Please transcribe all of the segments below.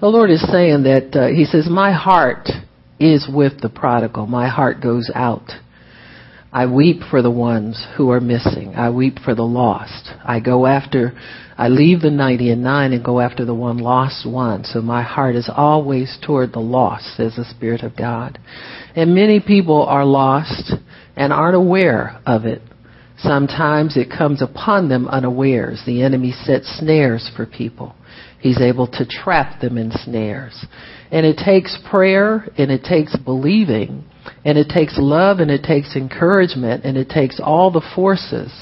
The Lord is saying that uh, He says, My heart is with the prodigal. My heart goes out. I weep for the ones who are missing. I weep for the lost. I go after, I leave the 90 and 9 and go after the one lost one. So my heart is always toward the lost, says the Spirit of God. And many people are lost and aren't aware of it. Sometimes it comes upon them unawares. The enemy sets snares for people. He's able to trap them in snares. And it takes prayer and it takes believing and it takes love and it takes encouragement and it takes all the forces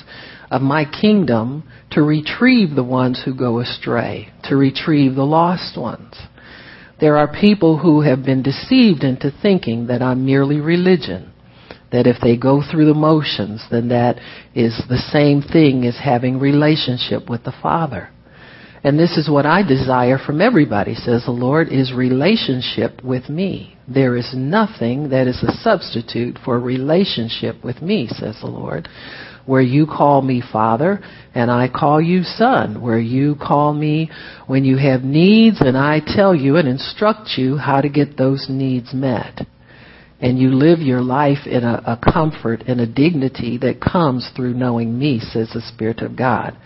of my kingdom to retrieve the ones who go astray, to retrieve the lost ones. There are people who have been deceived into thinking that I'm merely religion that if they go through the motions, then that is the same thing as having relationship with the Father. And this is what I desire from everybody, says the Lord, is relationship with me. There is nothing that is a substitute for relationship with me, says the Lord. Where you call me Father and I call you Son. Where you call me when you have needs and I tell you and instruct you how to get those needs met and you live your life in a, a comfort and a dignity that comes through knowing me, says the Spirit of God.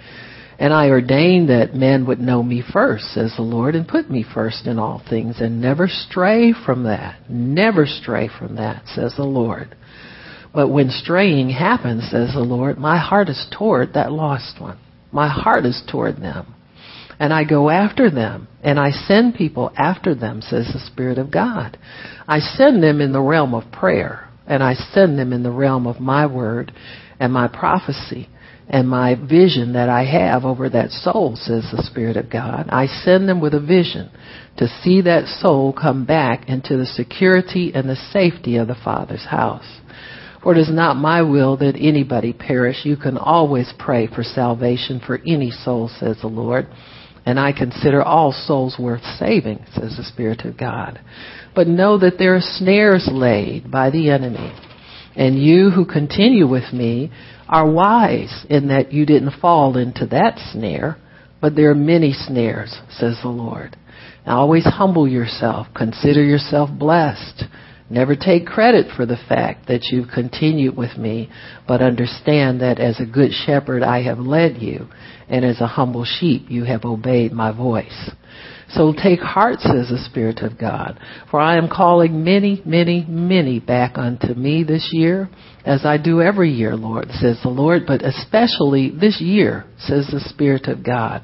And I ordained that men would know me first, says the Lord, and put me first in all things, and never stray from that. Never stray from that, says the Lord. But when straying happens, says the Lord, my heart is toward that lost one. My heart is toward them. And I go after them, and I send people after them, says the Spirit of God. I send them in the realm of prayer, and I send them in the realm of my word and my prophecy and my vision that I have over that soul, says the Spirit of God. I send them with a vision to see that soul come back into the security and the safety of the Father's house. For it is not my will that anybody perish. You can always pray for salvation for any soul, says the Lord. And I consider all souls worth saving, says the Spirit of God. But know that there are snares laid by the enemy. And you who continue with me are wise in that you didn't fall into that snare, but there are many snares, says the Lord. Now always humble yourself. Consider yourself blessed. Never take credit for the fact that you've continued with me, but understand that as a good shepherd I have led you, and as a humble sheep you have obeyed my voice. So take heart, says the Spirit of God, for I am calling many, many, many back unto me this year, as I do every year, Lord, says the Lord, but especially this year, says the Spirit of God.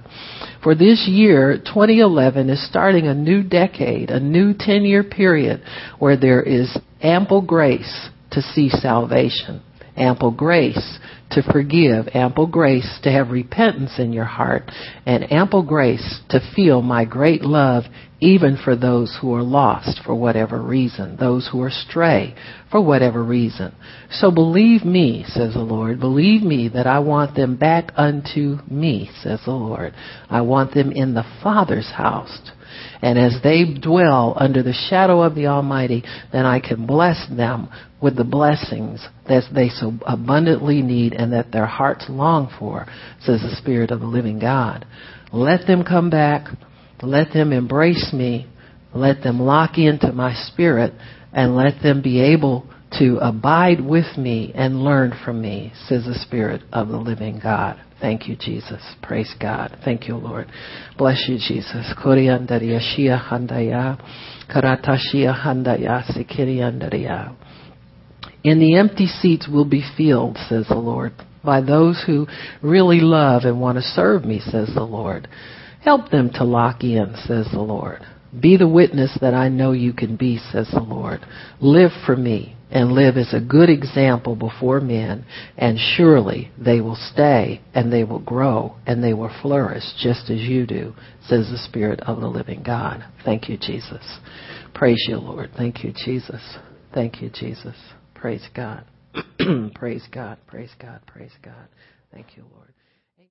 For this year, 2011 is starting a new decade, a new 10 year period where there is ample grace to see salvation, ample grace to forgive, ample grace to have repentance in your heart, and ample grace to feel my great love even for those who are lost for whatever reason, those who are stray for whatever reason. So believe me, says the Lord, believe me that I want them back unto me, says the Lord. I want them in the Father's house. And as they dwell under the shadow of the Almighty, then I can bless them with the blessings that they so abundantly need and that their hearts long for, says the Spirit of the living God. Let them come back. Let them embrace me. Let them lock into my spirit and let them be able to abide with me and learn from me, says the Spirit of the living God. Thank you, Jesus. Praise God. Thank you, Lord. Bless you, Jesus. handaya, karatashia handaya, And the empty seats will be filled, says the Lord, by those who really love and want to serve me, says the Lord. Help them to lock in, says the Lord. Be the witness that I know you can be, says the Lord. Live for me and live as a good example before men, and surely they will stay and they will grow and they will flourish just as you do, says the Spirit of the living God. Thank you, Jesus. Praise you, Lord. Thank you, Jesus. Thank you, Jesus. Praise God. praise God. Praise God. Praise God. Thank you, Lord.